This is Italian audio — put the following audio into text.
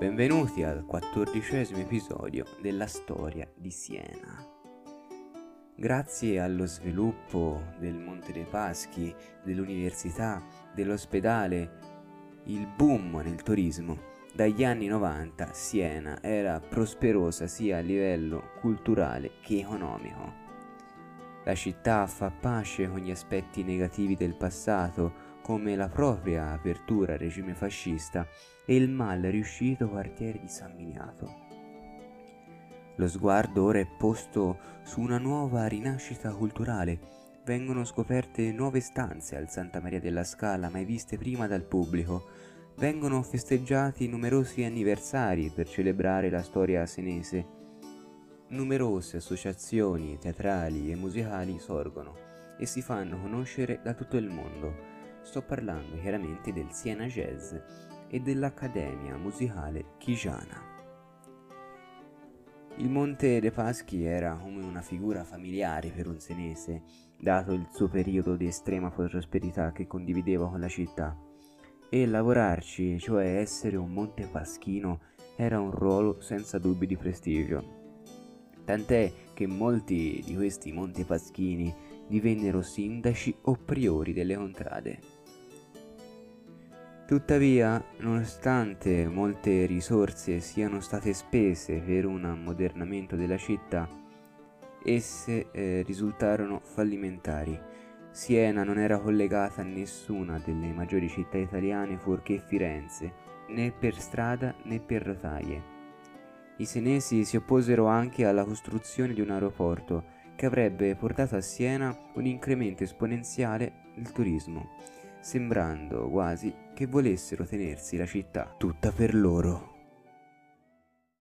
Benvenuti al quattordicesimo episodio della storia di Siena. Grazie allo sviluppo del Monte dei Paschi, dell'università, dell'ospedale, il boom nel turismo, dagli anni 90 Siena era prosperosa sia a livello culturale che economico. La città fa pace con gli aspetti negativi del passato, come la propria apertura al regime fascista e il mal riuscito quartiere di San Miniato. Lo sguardo ora è posto su una nuova rinascita culturale. Vengono scoperte nuove stanze al Santa Maria della Scala mai viste prima dal pubblico. Vengono festeggiati numerosi anniversari per celebrare la storia senese. Numerose associazioni teatrali e musicali sorgono e si fanno conoscere da tutto il mondo. Sto parlando chiaramente del Siena Jazz e dell'Accademia Musicale Chigiana. Il Monte dei Paschi era come una figura familiare per un senese, dato il suo periodo di estrema prosperità che condivideva con la città. E lavorarci, cioè essere un monte paschino, era un ruolo senza dubbi di prestigio. Tant'è che molti di questi montepaschini divennero sindaci o priori delle contrade. Tuttavia, nonostante molte risorse siano state spese per un ammodernamento della città, esse eh, risultarono fallimentari. Siena non era collegata a nessuna delle maggiori città italiane fuorché Firenze, né per strada né per rotaie. I senesi si opposero anche alla costruzione di un aeroporto che avrebbe portato a Siena un incremento esponenziale del turismo sembrando quasi che volessero tenersi la città tutta per loro.